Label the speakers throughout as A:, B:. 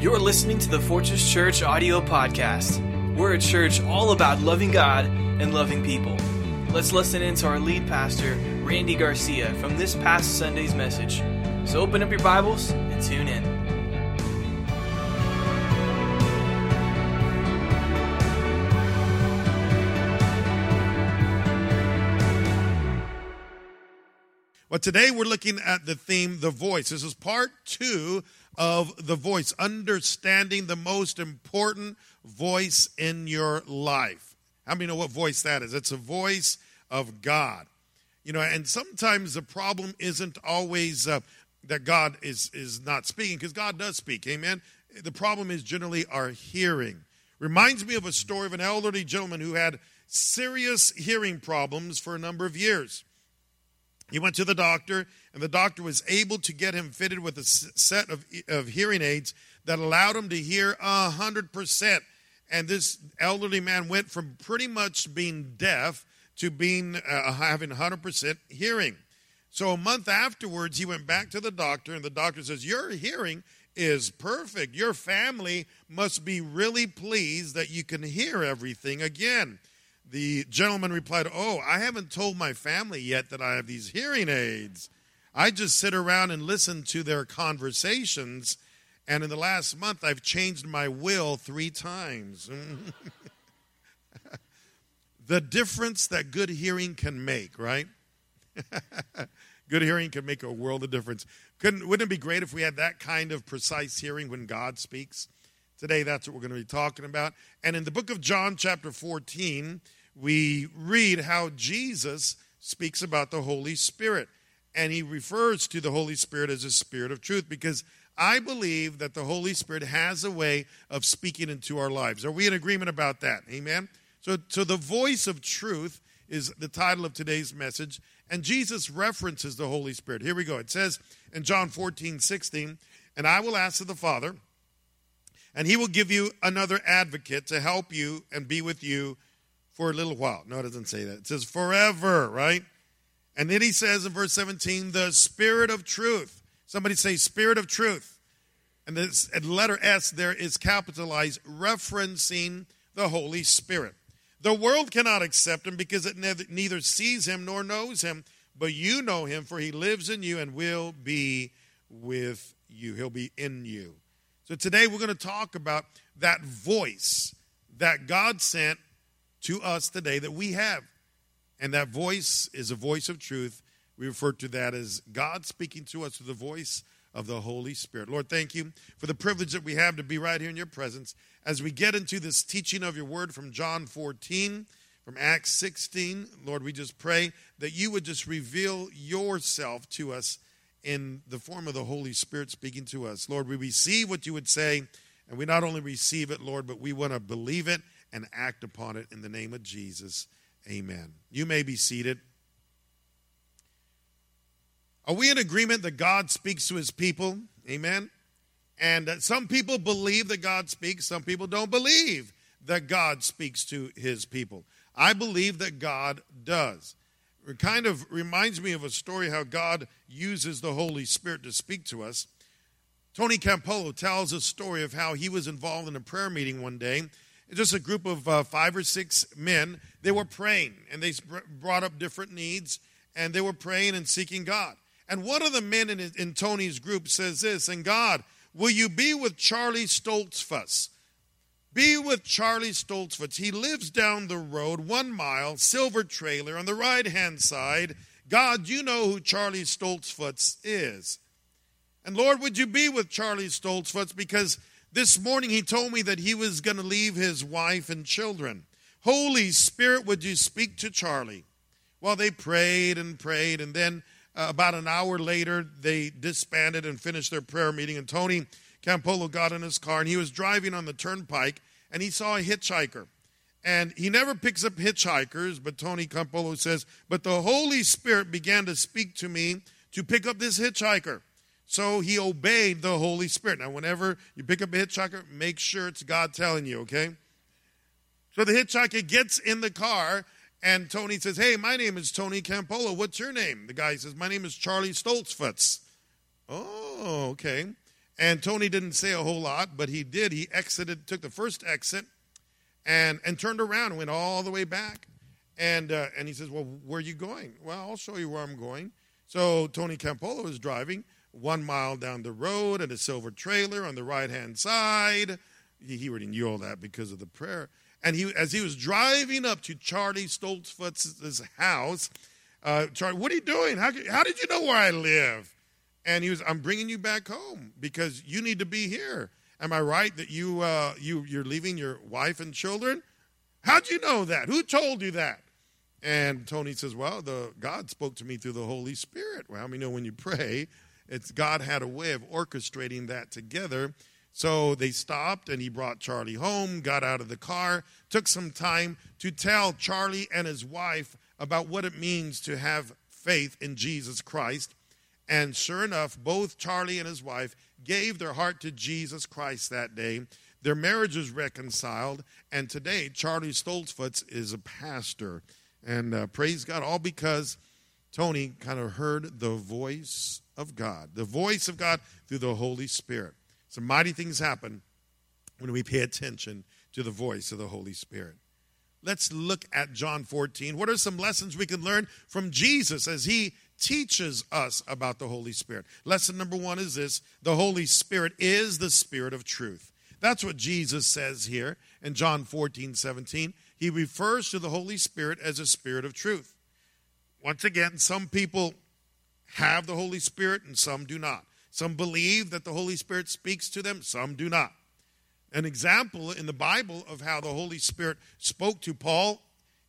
A: You're listening to the Fortress Church audio podcast. We're a church all about loving God and loving people. Let's listen in to our lead pastor, Randy Garcia, from this past Sunday's message. So open up your Bibles and tune in.
B: Well, today we're looking at the theme, the voice. This is part two of the voice, understanding the most important voice in your life. How many know what voice that is? It's a voice of God. You know, and sometimes the problem isn't always uh, that God is is not speaking, because God does speak. Amen. The problem is generally our hearing. Reminds me of a story of an elderly gentleman who had serious hearing problems for a number of years. He went to the doctor, and the doctor was able to get him fitted with a set of, of hearing aids that allowed him to hear 100%. And this elderly man went from pretty much being deaf to being uh, having 100% hearing. So a month afterwards, he went back to the doctor, and the doctor says, Your hearing is perfect. Your family must be really pleased that you can hear everything again. The gentleman replied, Oh, I haven't told my family yet that I have these hearing aids. I just sit around and listen to their conversations. And in the last month, I've changed my will three times. the difference that good hearing can make, right? good hearing can make a world of difference. Couldn't, wouldn't it be great if we had that kind of precise hearing when God speaks? Today, that's what we're going to be talking about. And in the book of John, chapter 14, we read how Jesus speaks about the Holy Spirit. And he refers to the Holy Spirit as a spirit of truth because I believe that the Holy Spirit has a way of speaking into our lives. Are we in agreement about that? Amen? So, so the voice of truth is the title of today's message. And Jesus references the Holy Spirit. Here we go. It says in John 14, 16, And I will ask of the Father, and he will give you another advocate to help you and be with you for a little while. No, it doesn't say that. It says forever, right? And then he says in verse 17, the Spirit of truth. Somebody say, Spirit of truth. And this letter S there is capitalized, referencing the Holy Spirit. The world cannot accept him because it neither sees him nor knows him, but you know him, for he lives in you and will be with you. He'll be in you. So today we're going to talk about that voice that God sent to us today that we have. And that voice is a voice of truth. We refer to that as God speaking to us through the voice of the Holy Spirit. Lord, thank you for the privilege that we have to be right here in your presence as we get into this teaching of your word from John 14, from Acts 16. Lord, we just pray that you would just reveal yourself to us in the form of the Holy Spirit speaking to us. Lord, we receive what you would say, and we not only receive it, Lord, but we want to believe it and act upon it in the name of Jesus. Amen. You may be seated. Are we in agreement that God speaks to his people? Amen. And some people believe that God speaks, some people don't believe that God speaks to his people. I believe that God does. It kind of reminds me of a story how God uses the Holy Spirit to speak to us. Tony Campolo tells a story of how he was involved in a prayer meeting one day just a group of uh, five or six men. They were praying and they brought up different needs and they were praying and seeking God. And one of the men in, in Tony's group says this, and God, will you be with Charlie Stoltzfus? Be with Charlie Stoltzfus. He lives down the road, one mile, silver trailer on the right hand side. God, you know who Charlie Stoltzfus is. And Lord, would you be with Charlie Stoltzfus because this morning he told me that he was going to leave his wife and children. Holy Spirit, would you speak to Charlie? Well, they prayed and prayed, and then uh, about an hour later, they disbanded and finished their prayer meeting. And Tony Campolo got in his car, and he was driving on the turnpike, and he saw a hitchhiker. And he never picks up hitchhikers, but Tony Campolo says, But the Holy Spirit began to speak to me to pick up this hitchhiker. So he obeyed the Holy Spirit. Now, whenever you pick up a hitchhiker, make sure it's God telling you, okay? So the hitchhiker gets in the car, and Tony says, Hey, my name is Tony Campolo. What's your name? The guy says, My name is Charlie Stoltzfus. Oh, okay. And Tony didn't say a whole lot, but he did. He exited, took the first exit, and and turned around and went all the way back. And uh, and he says, "Well, where are you going?" Well, I'll show you where I'm going. So Tony Campolo was driving one mile down the road and a silver trailer on the right hand side. He, he already knew all that because of the prayer. And he, as he was driving up to Charlie Stoltzfus's house, uh, Charlie, what are you doing? How, how did you know where I live? And he was, I'm bringing you back home because you need to be here. Am I right that you, uh, you, you're leaving your wife and children? How'd you know that? Who told you that? And Tony says, Well, the God spoke to me through the Holy Spirit. Well, I mean, know when you pray, it's God had a way of orchestrating that together. So they stopped and he brought Charlie home, got out of the car, took some time to tell Charlie and his wife about what it means to have faith in Jesus Christ. And sure enough, both Charlie and his wife gave their heart to Jesus Christ that day. Their marriage was reconciled, and today Charlie Stoltzfus is a pastor. And uh, praise God, all because Tony kind of heard the voice of God, the voice of God through the Holy Spirit. Some mighty things happen when we pay attention to the voice of the Holy Spirit. Let's look at John 14. What are some lessons we can learn from Jesus as he teaches us about the Holy Spirit? Lesson number one is this the Holy Spirit is the Spirit of truth. That's what Jesus says here in John 14, 17. He refers to the Holy Spirit as a spirit of truth. Once again, some people have the Holy Spirit and some do not. Some believe that the Holy Spirit speaks to them, some do not. An example in the Bible of how the Holy Spirit spoke to Paul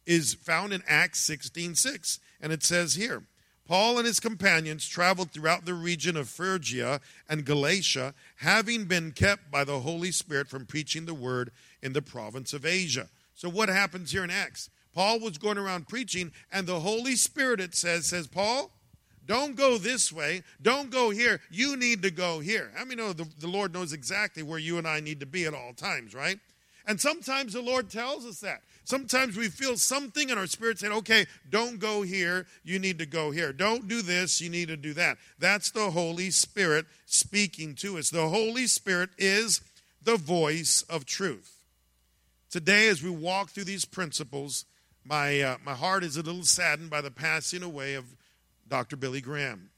B: is found in Acts 16 6. And it says here Paul and his companions traveled throughout the region of Phrygia and Galatia, having been kept by the Holy Spirit from preaching the word in the province of Asia. So, what happens here in Acts? Paul was going around preaching, and the Holy Spirit, it says, says, Paul, don't go this way. Don't go here. You need to go here. I mean, know the, the Lord knows exactly where you and I need to be at all times, right? And sometimes the Lord tells us that. Sometimes we feel something in our spirit saying, okay, don't go here. You need to go here. Don't do this. You need to do that. That's the Holy Spirit speaking to us. The Holy Spirit is the voice of truth. Today, as we walk through these principles, my, uh, my heart is a little saddened by the passing away of Dr. Billy Graham.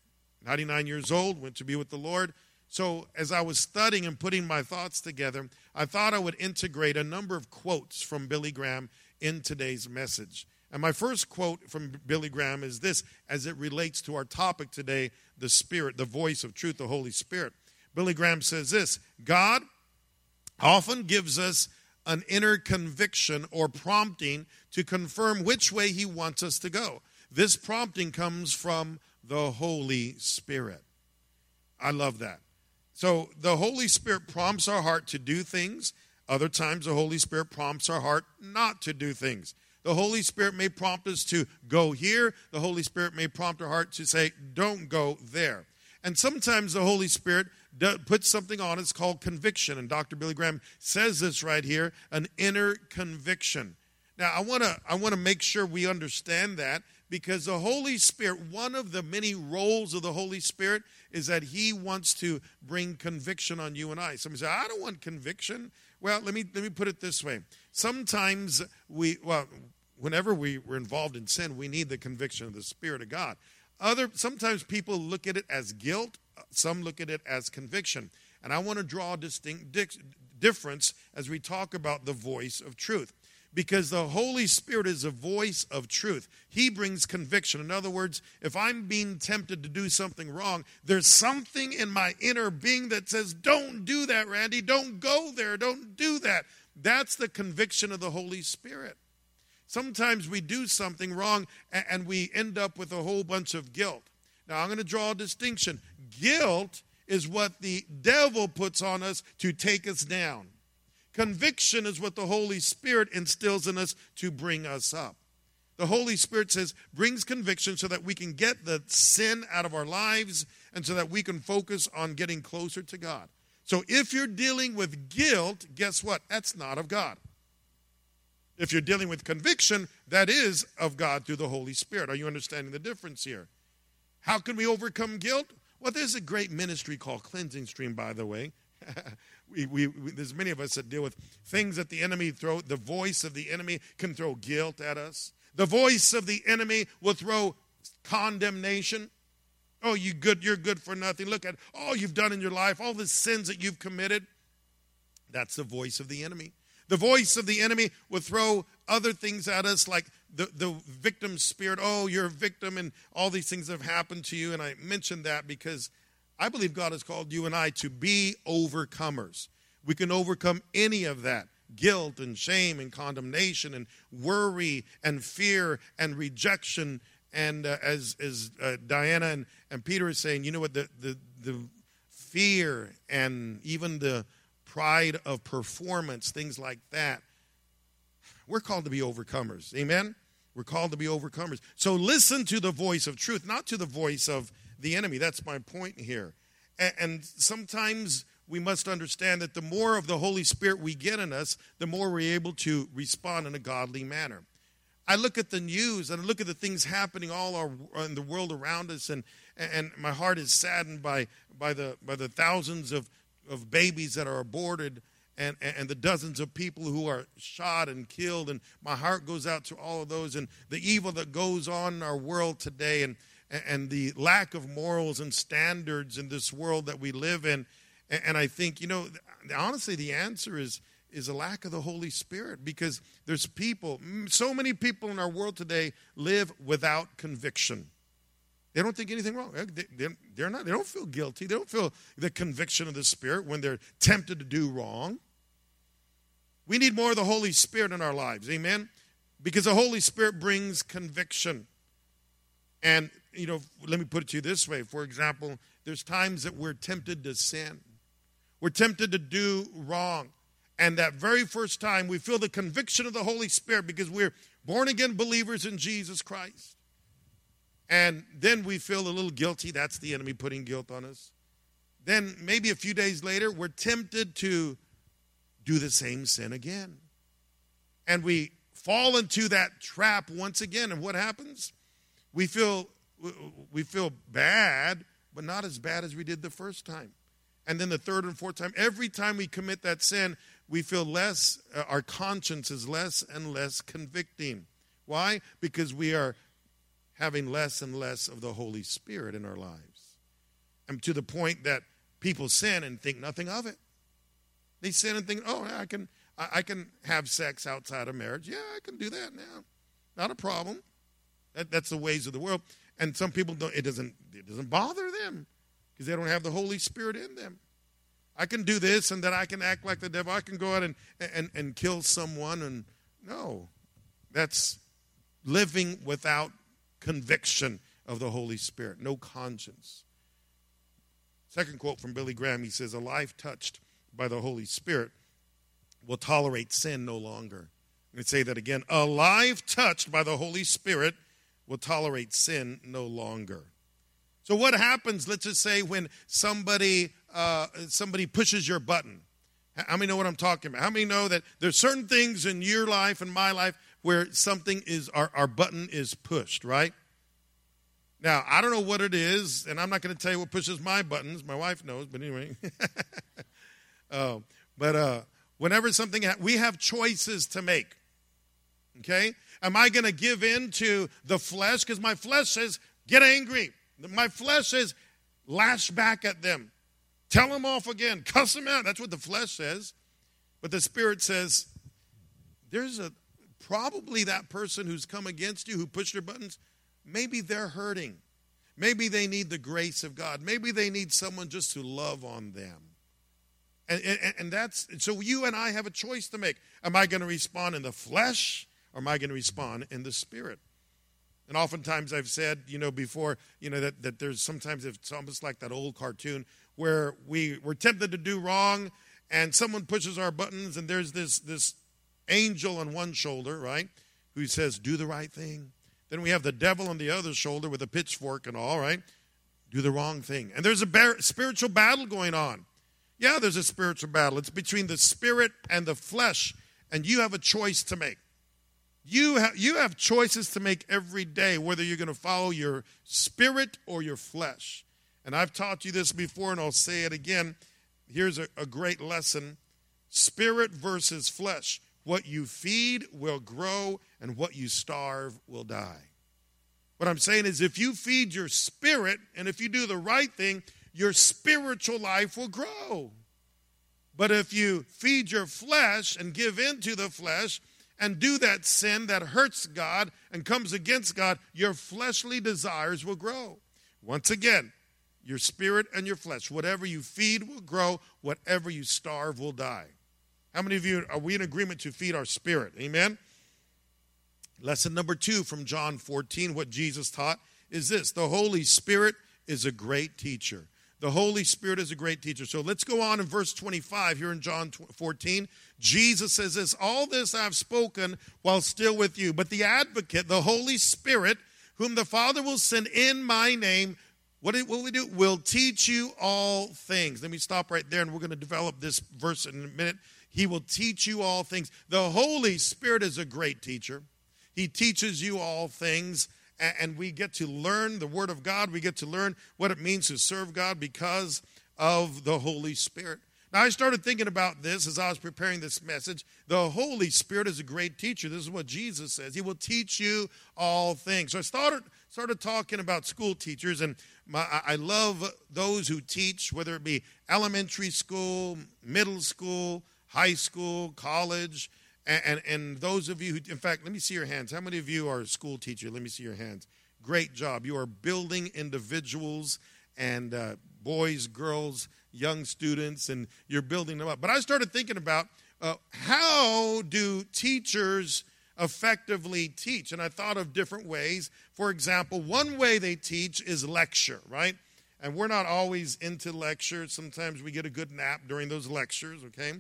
B: 99 years old, went to be with the Lord. So, as I was studying and putting my thoughts together, I thought I would integrate a number of quotes from Billy Graham in today's message. And my first quote from Billy Graham is this as it relates to our topic today the Spirit, the voice of truth, the Holy Spirit. Billy Graham says this God often gives us an inner conviction or prompting to confirm which way he wants us to go. This prompting comes from the Holy Spirit. I love that. So the Holy Spirit prompts our heart to do things. Other times, the Holy Spirit prompts our heart not to do things. The Holy Spirit may prompt us to go here. The Holy Spirit may prompt our heart to say, don't go there. And sometimes the Holy Spirit puts something on us called conviction. And Dr. Billy Graham says this right here an inner conviction. Now, I want to I want to make sure we understand that because the Holy Spirit, one of the many roles of the Holy Spirit is that He wants to bring conviction on you and I. Somebody say, I don't want conviction. Well, let me let me put it this way. Sometimes we well, whenever we were involved in sin, we need the conviction of the Spirit of God. Other sometimes people look at it as guilt, some look at it as conviction. And I want to draw a distinct difference as we talk about the voice of truth because the Holy Spirit is a voice of truth. He brings conviction. In other words, if I'm being tempted to do something wrong, there's something in my inner being that says, Don't do that, Randy. Don't go there. Don't do that. That's the conviction of the Holy Spirit. Sometimes we do something wrong and we end up with a whole bunch of guilt. Now, I'm going to draw a distinction. Guilt is what the devil puts on us to take us down. Conviction is what the Holy Spirit instills in us to bring us up. The Holy Spirit says, brings conviction so that we can get the sin out of our lives and so that we can focus on getting closer to God. So if you're dealing with guilt, guess what? That's not of God. If you're dealing with conviction, that is of God through the Holy Spirit. Are you understanding the difference here? How can we overcome guilt? Well, there's a great ministry called Cleansing Stream, by the way. we, we, we, there's many of us that deal with things that the enemy throw. The voice of the enemy can throw guilt at us. The voice of the enemy will throw condemnation. Oh, you good, you're good for nothing. Look at all you've done in your life, all the sins that you've committed. That's the voice of the enemy. The voice of the enemy will throw other things at us like the, the victim spirit. Oh, you're a victim, and all these things have happened to you. And I mentioned that because I believe God has called you and I to be overcomers. We can overcome any of that guilt and shame and condemnation and worry and fear and rejection. And uh, as, as uh, Diana and, and Peter are saying, you know what, the, the, the fear and even the pride of performance, things like that. We're called to be overcomers. Amen? We're called to be overcomers. So listen to the voice of truth, not to the voice of the enemy. That's my point here. And, and sometimes we must understand that the more of the Holy Spirit we get in us, the more we're able to respond in a godly manner. I look at the news and I look at the things happening all our, in the world around us, and, and my heart is saddened by, by, the, by the thousands of of babies that are aborted and, and the dozens of people who are shot and killed. And my heart goes out to all of those and the evil that goes on in our world today and, and the lack of morals and standards in this world that we live in. And I think, you know, honestly, the answer is is a lack of the Holy Spirit because there's people, so many people in our world today live without conviction. They don't think anything wrong. They, they're not, they don't feel guilty. They don't feel the conviction of the Spirit when they're tempted to do wrong. We need more of the Holy Spirit in our lives. Amen? Because the Holy Spirit brings conviction. And, you know, let me put it to you this way. For example, there's times that we're tempted to sin, we're tempted to do wrong. And that very first time, we feel the conviction of the Holy Spirit because we're born again believers in Jesus Christ. And then we feel a little guilty. That's the enemy putting guilt on us. Then maybe a few days later, we're tempted to do the same sin again. And we fall into that trap once again. And what happens? We feel we feel bad, but not as bad as we did the first time. And then the third and fourth time, every time we commit that sin, we feel less, uh, our conscience is less and less convicting. Why? Because we are having less and less of the Holy Spirit in our lives. And to the point that people sin and think nothing of it. They sin and think, oh, I can, I can have sex outside of marriage. Yeah, I can do that now. Not a problem. That, that's the ways of the world. And some people don't, it doesn't, it doesn't bother them because they don't have the Holy Spirit in them. I can do this and then I can act like the devil. I can go out and, and, and kill someone. And no, that's living without conviction of the Holy Spirit, no conscience. Second quote from Billy Graham he says, A life touched by the Holy Spirit will tolerate sin no longer. Let me say that again. A life touched by the Holy Spirit will tolerate sin no longer. So, what happens, let's just say, when somebody, uh, somebody pushes your button? How many know what I'm talking about? How many know that there's certain things in your life and my life where something is, our, our button is pushed, right? Now, I don't know what it is, and I'm not going to tell you what pushes my buttons. My wife knows, but anyway. uh, but uh, whenever something, ha- we have choices to make. Okay? Am I going to give in to the flesh? Because my flesh says, get angry. My flesh says, lash back at them. Tell them off again. Cuss them out. That's what the flesh says. But the spirit says, there's a probably that person who's come against you, who pushed your buttons, maybe they're hurting. Maybe they need the grace of God. Maybe they need someone just to love on them. And, and, and that's so you and I have a choice to make. Am I going to respond in the flesh am I going to respond in the spirit? And oftentimes I've said, you know, before, you know, that, that there's sometimes it's almost like that old cartoon where we, we're tempted to do wrong and someone pushes our buttons and there's this, this angel on one shoulder, right, who says, do the right thing. Then we have the devil on the other shoulder with a pitchfork and all, right? Do the wrong thing. And there's a bar- spiritual battle going on. Yeah, there's a spiritual battle. It's between the spirit and the flesh, and you have a choice to make. You have, you have choices to make every day, whether you're going to follow your spirit or your flesh. And I've taught you this before, and I'll say it again. Here's a, a great lesson spirit versus flesh. What you feed will grow, and what you starve will die. What I'm saying is, if you feed your spirit, and if you do the right thing, your spiritual life will grow. But if you feed your flesh and give in to the flesh and do that sin that hurts God and comes against God, your fleshly desires will grow. Once again, your spirit and your flesh, whatever you feed will grow, whatever you starve will die. How many of you are we in agreement to feed our spirit? Amen. Lesson number two from John 14, what Jesus taught is this the Holy Spirit is a great teacher. The Holy Spirit is a great teacher. So let's go on in verse 25 here in John 14. Jesus says this All this I've spoken while still with you, but the advocate, the Holy Spirit, whom the Father will send in my name, what will we do? Will teach you all things. Let me stop right there and we're going to develop this verse in a minute. He will teach you all things. The Holy Spirit is a great teacher. He teaches you all things and we get to learn the Word of God. We get to learn what it means to serve God because of the Holy Spirit. Now, I started thinking about this as I was preparing this message. The Holy Spirit is a great teacher. This is what Jesus says. He will teach you all things. So I started, started talking about school teachers, and my, I love those who teach, whether it be elementary school, middle school, high school, college. And, and, and, those of you who, in fact, let me see your hands. How many of you are a school teacher? Let me see your hands. Great job. You are building individuals and uh, boys, girls, young students, and you're building them up. But I started thinking about uh, how do teachers effectively teach? And I thought of different ways. For example, one way they teach is lecture, right? And we're not always into lectures. Sometimes we get a good nap during those lectures, okay?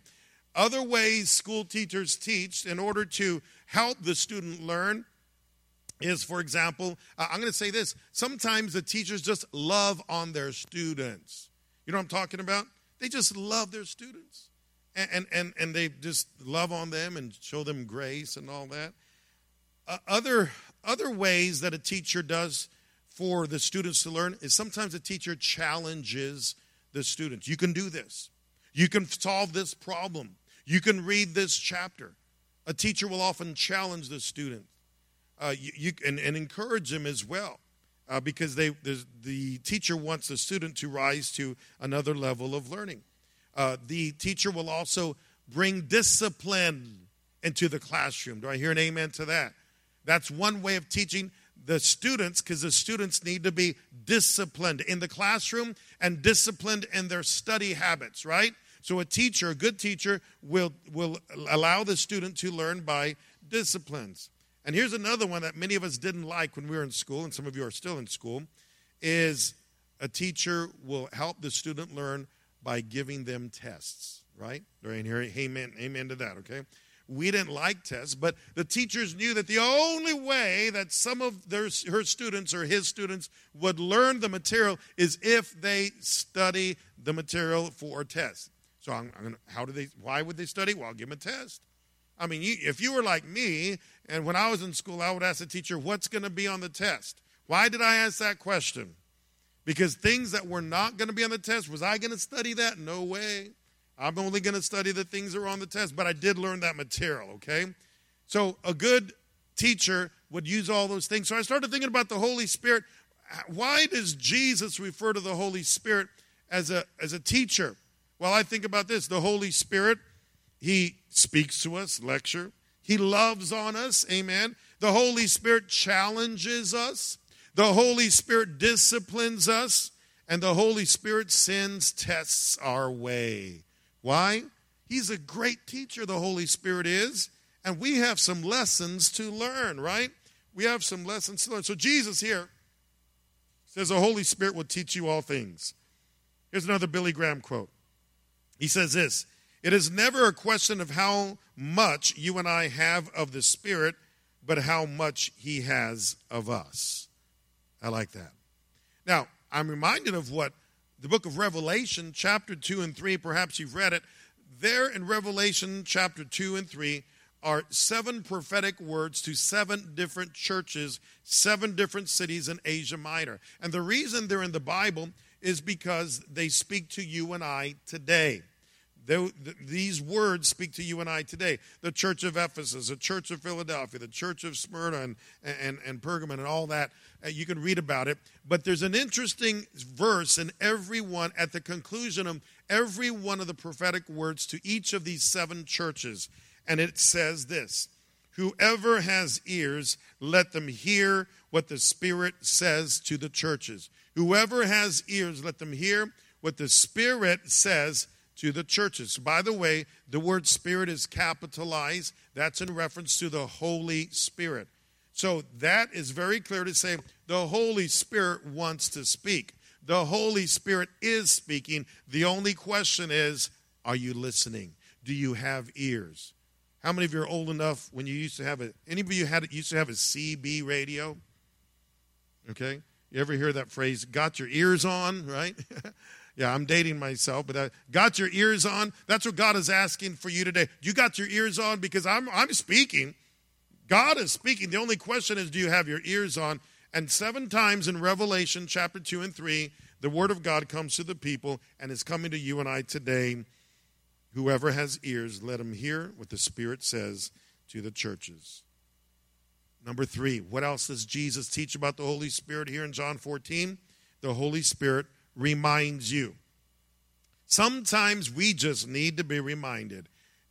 B: Other ways school teachers teach in order to help the student learn is, for example, uh, I'm going to say this sometimes the teachers just love on their students. You know what I'm talking about? They just love their students. And, and, and, and they just love on them and show them grace and all that. Uh, other, other ways that a teacher does for the students to learn is sometimes a teacher challenges the students. You can do this. You can solve this problem. You can read this chapter. A teacher will often challenge the student uh, you, you, and, and, encourage them as well uh, because they, the teacher wants the student to rise to another level of learning. Uh, the teacher will also bring discipline into the classroom. Do I hear an amen to that? That's one way of teaching the students because the students need to be disciplined in the classroom and disciplined in their study habits, right? So a teacher, a good teacher, will, will allow the student to learn by disciplines. And here's another one that many of us didn't like when we were in school, and some of you are still in school, is a teacher will help the student learn by giving them tests, right? Right here, amen, amen to that, okay? We didn't like tests, but the teachers knew that the only way that some of their, her students or his students would learn the material is if they study the material for a test. So I'm, I'm gonna, how do they? Why would they study? Well, I'll give them a test. I mean, you, if you were like me, and when I was in school, I would ask the teacher, "What's going to be on the test?" Why did I ask that question? Because things that were not going to be on the test, was I going to study that? No way. I'm only going to study the things that are on the test, but I did learn that material, okay? So a good teacher would use all those things. So I started thinking about the Holy Spirit. Why does Jesus refer to the Holy Spirit as a, as a teacher? Well, I think about this the Holy Spirit, He speaks to us, lecture. He loves on us, amen. The Holy Spirit challenges us. The Holy Spirit disciplines us. And the Holy Spirit sends tests our way. Why? He's a great teacher, the Holy Spirit is. And we have some lessons to learn, right? We have some lessons to learn. So Jesus here says the Holy Spirit will teach you all things. Here's another Billy Graham quote he says this It is never a question of how much you and I have of the Spirit, but how much He has of us. I like that. Now, I'm reminded of what the book of Revelation, chapter 2 and 3, perhaps you've read it. There in Revelation, chapter 2 and 3, are seven prophetic words to seven different churches, seven different cities in Asia Minor. And the reason they're in the Bible is because they speak to you and I today. These words speak to you and I today. The church of Ephesus, the church of Philadelphia, the church of Smyrna and, and, and Pergamon and all that. Uh, you can read about it. But there's an interesting verse in every one, at the conclusion of every one of the prophetic words to each of these seven churches. And it says this Whoever has ears, let them hear what the Spirit says to the churches. Whoever has ears, let them hear what the Spirit says to the churches. By the way, the word Spirit is capitalized. That's in reference to the Holy Spirit. So that is very clear to say the Holy Spirit wants to speak. The Holy Spirit is speaking. The only question is are you listening? Do you have ears? How many of you are old enough when you used to have a any of you had used to have a CB radio? Okay? You ever hear that phrase, got your ears on, right? yeah, I'm dating myself, but I, got your ears on? That's what God is asking for you today. You got your ears on because I'm I'm speaking. God is speaking. The only question is do you have your ears on? And seven times in Revelation chapter 2 and 3, the word of God comes to the people and is coming to you and I today Whoever has ears, let him hear what the Spirit says to the churches. Number three, what else does Jesus teach about the Holy Spirit here in John 14? The Holy Spirit reminds you. Sometimes we just need to be reminded.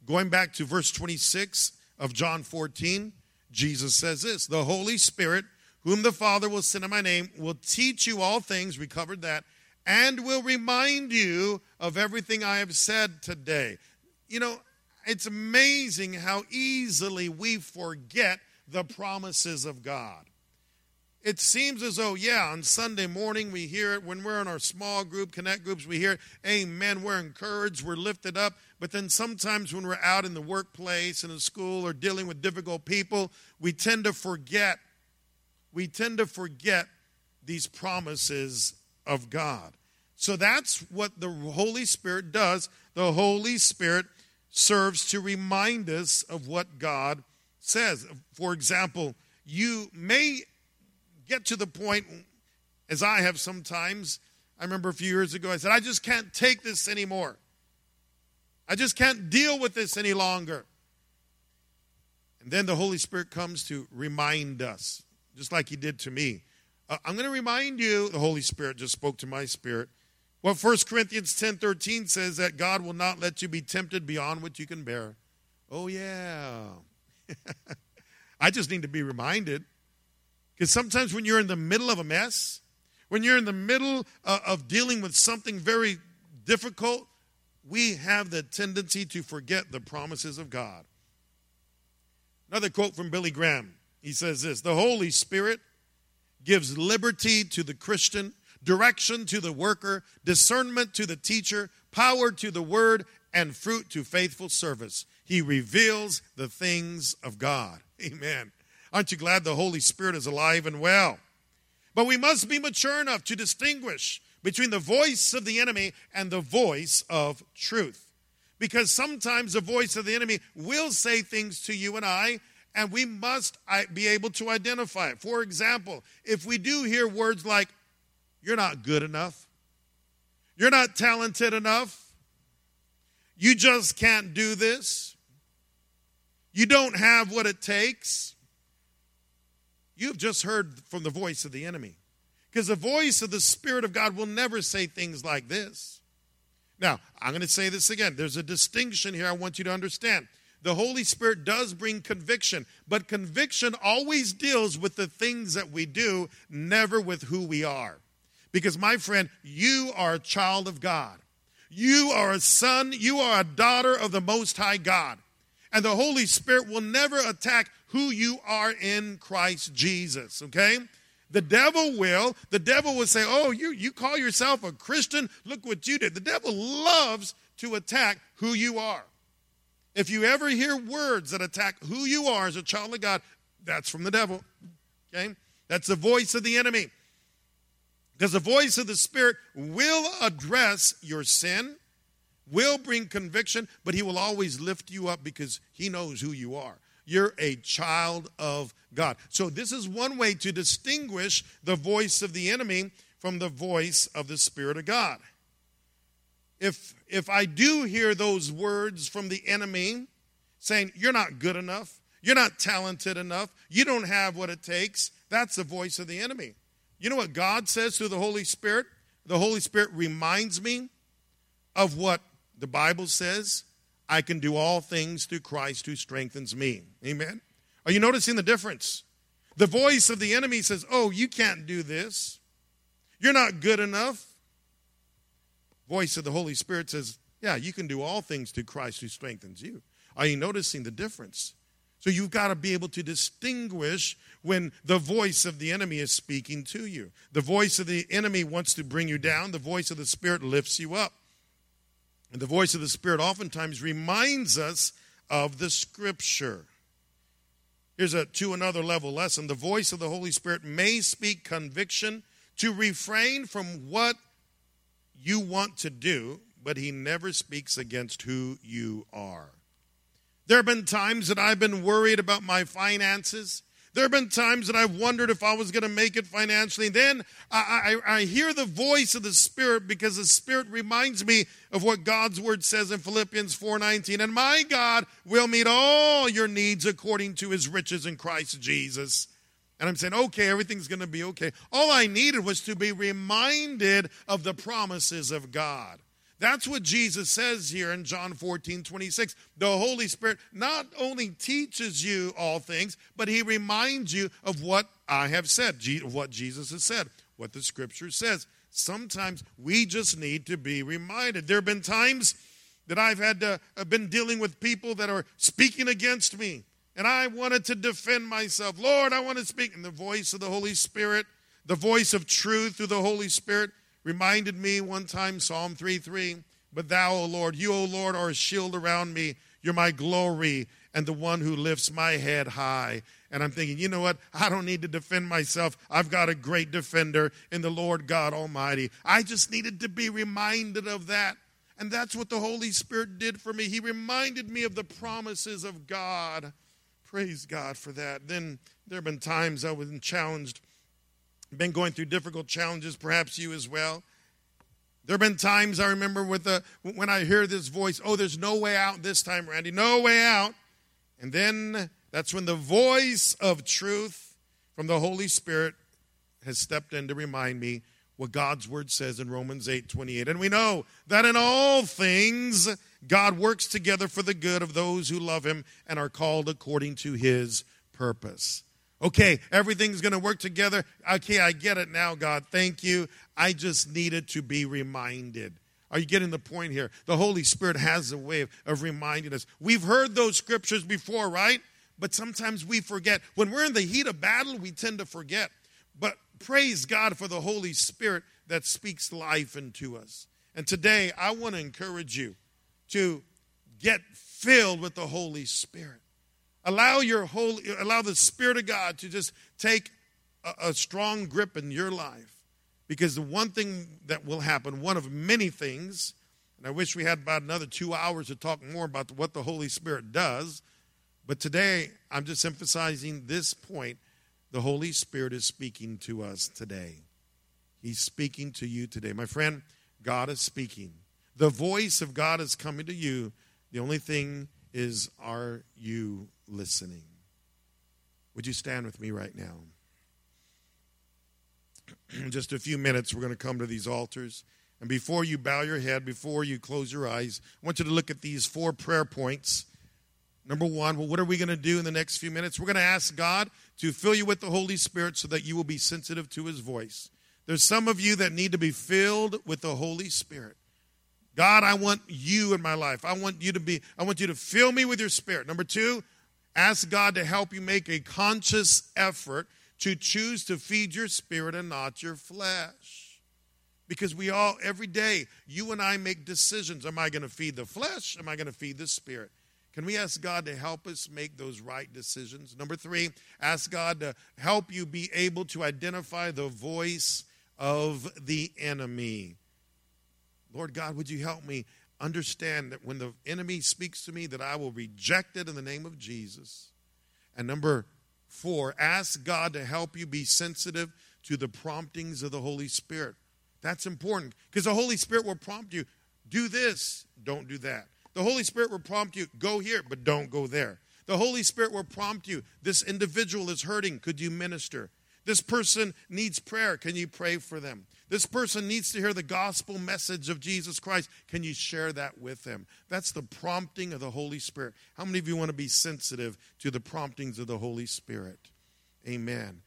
B: Going back to verse 26 of John 14, Jesus says this The Holy Spirit, whom the Father will send in my name, will teach you all things. We covered that and will remind you of everything I have said today. You know, it's amazing how easily we forget the promises of God. It seems as though, yeah, on Sunday morning we hear it. When we're in our small group, connect groups, we hear it. Amen. We're encouraged, we're lifted up. But then sometimes when we're out in the workplace, in the school, or dealing with difficult people, we tend to forget. We tend to forget these promises of God. So that's what the Holy Spirit does. The Holy Spirit serves to remind us of what God says. For example, you may get to the point, as I have sometimes. I remember a few years ago, I said, I just can't take this anymore. I just can't deal with this any longer. And then the Holy Spirit comes to remind us, just like He did to me. Uh, I'm going to remind you, the Holy Spirit just spoke to my spirit. Well, 1 Corinthians 10 13 says that God will not let you be tempted beyond what you can bear. Oh, yeah. I just need to be reminded. Because sometimes when you're in the middle of a mess, when you're in the middle uh, of dealing with something very difficult, we have the tendency to forget the promises of God. Another quote from Billy Graham. He says this The Holy Spirit gives liberty to the Christian, direction to the worker, discernment to the teacher, power to the word, and fruit to faithful service. He reveals the things of God. Amen. Aren't you glad the Holy Spirit is alive and well? But we must be mature enough to distinguish between the voice of the enemy and the voice of truth. Because sometimes the voice of the enemy will say things to you and I and we must be able to identify it. For example, if we do hear words like, you're not good enough, you're not talented enough, you just can't do this, you don't have what it takes, you've just heard from the voice of the enemy. Because the voice of the Spirit of God will never say things like this. Now, I'm going to say this again. There's a distinction here I want you to understand the Holy Spirit does bring conviction, but conviction always deals with the things that we do, never with who we are. Because, my friend, you are a child of God. You are a son, you are a daughter of the Most High God. And the Holy Spirit will never attack who you are in Christ Jesus, okay? The devil will. The devil will say, Oh, you, you call yourself a Christian? Look what you did. The devil loves to attack who you are. If you ever hear words that attack who you are as a child of God, that's from the devil. Okay? That's the voice of the enemy. Because the voice of the Spirit will address your sin, will bring conviction, but he will always lift you up because he knows who you are. You're a child of God. So, this is one way to distinguish the voice of the enemy from the voice of the Spirit of God. If, if I do hear those words from the enemy saying, You're not good enough, you're not talented enough, you don't have what it takes, that's the voice of the enemy. You know what God says through the Holy Spirit? The Holy Spirit reminds me of what the Bible says I can do all things through Christ who strengthens me. Amen. Are you noticing the difference? The voice of the enemy says, Oh, you can't do this. You're not good enough. Voice of the Holy Spirit says, Yeah, you can do all things through Christ who strengthens you. Are you noticing the difference? So you've got to be able to distinguish when the voice of the enemy is speaking to you. The voice of the enemy wants to bring you down, the voice of the Spirit lifts you up. And the voice of the Spirit oftentimes reminds us of the Scripture. Here's a to another level lesson. The voice of the Holy Spirit may speak conviction to refrain from what you want to do, but he never speaks against who you are. There have been times that I've been worried about my finances. There have been times that I've wondered if I was going to make it financially. Then I, I, I, hear the voice of the Spirit because the Spirit reminds me of what God's Word says in Philippians 4.19. And my God will meet all your needs according to his riches in Christ Jesus. And I'm saying, okay, everything's going to be okay. All I needed was to be reminded of the promises of God. That's what Jesus says here in John 14, 26. The Holy Spirit not only teaches you all things, but He reminds you of what I have said, what Jesus has said, what the Scripture says. Sometimes we just need to be reminded. There have been times that I've had to, I've been dealing with people that are speaking against me, and I wanted to defend myself. Lord, I want to speak in the voice of the Holy Spirit, the voice of truth through the Holy Spirit reminded me one time, Psalm 3 3. But thou, O Lord, you, O Lord, are a shield around me. You're my glory and the one who lifts my head high. And I'm thinking, you know what? I don't need to defend myself. I've got a great defender in the Lord God Almighty. I just needed to be reminded of that. And that's what the Holy Spirit did for me. He reminded me of the promises of God. Praise God for that. Then there have been times I was challenged been going through difficult challenges, perhaps you as well. There have been times I remember with when I hear this voice, oh, there's no way out this time, Randy, no way out. And then that's when the voice of truth from the Holy Spirit has stepped in to remind me what God's word says in Romans 8 28. And we know that in all things, God works together for the good of those who love him and are called according to his purpose. Okay, everything's going to work together. Okay, I get it now, God. Thank you. I just needed to be reminded. Are you getting the point here? The Holy Spirit has a way of, of reminding us. We've heard those scriptures before, right? But sometimes we forget. When we're in the heat of battle, we tend to forget. But praise God for the Holy Spirit that speaks life into us. And today, I want to encourage you to get filled with the Holy Spirit. Allow your holy, allow the Spirit of God to just take a, a strong grip in your life. Because the one thing that will happen, one of many things, and I wish we had about another two hours to talk more about what the Holy Spirit does. But today, I'm just emphasizing this point. The Holy Spirit is speaking to us today. He's speaking to you today. My friend, God is speaking. The voice of God is coming to you. The only thing is, are you listening. Would you stand with me right now? In just a few minutes, we're going to come to these altars. And before you bow your head, before you close your eyes, I want you to look at these four prayer points. Number one, well, what are we going to do in the next few minutes? We're going to ask God to fill you with the Holy Spirit so that you will be sensitive to His voice. There's some of you that need to be filled with the Holy Spirit. God, I want you in my life. I want you to be, I want you to fill me with your spirit. Number two, Ask God to help you make a conscious effort to choose to feed your spirit and not your flesh. Because we all, every day, you and I make decisions. Am I going to feed the flesh? Am I going to feed the spirit? Can we ask God to help us make those right decisions? Number three, ask God to help you be able to identify the voice of the enemy. Lord God, would you help me understand that when the enemy speaks to me that I will reject it in the name of Jesus. And number four, ask God to help you be sensitive to the promptings of the Holy Spirit. That's important because the Holy Spirit will prompt you do this, don't do that. The Holy Spirit will prompt you go here, but don't go there. The Holy Spirit will prompt you this individual is hurting, could you minister? This person needs prayer, can you pray for them? This person needs to hear the gospel message of Jesus Christ. Can you share that with them? That's the prompting of the Holy Spirit. How many of you want to be sensitive to the promptings of the Holy Spirit? Amen.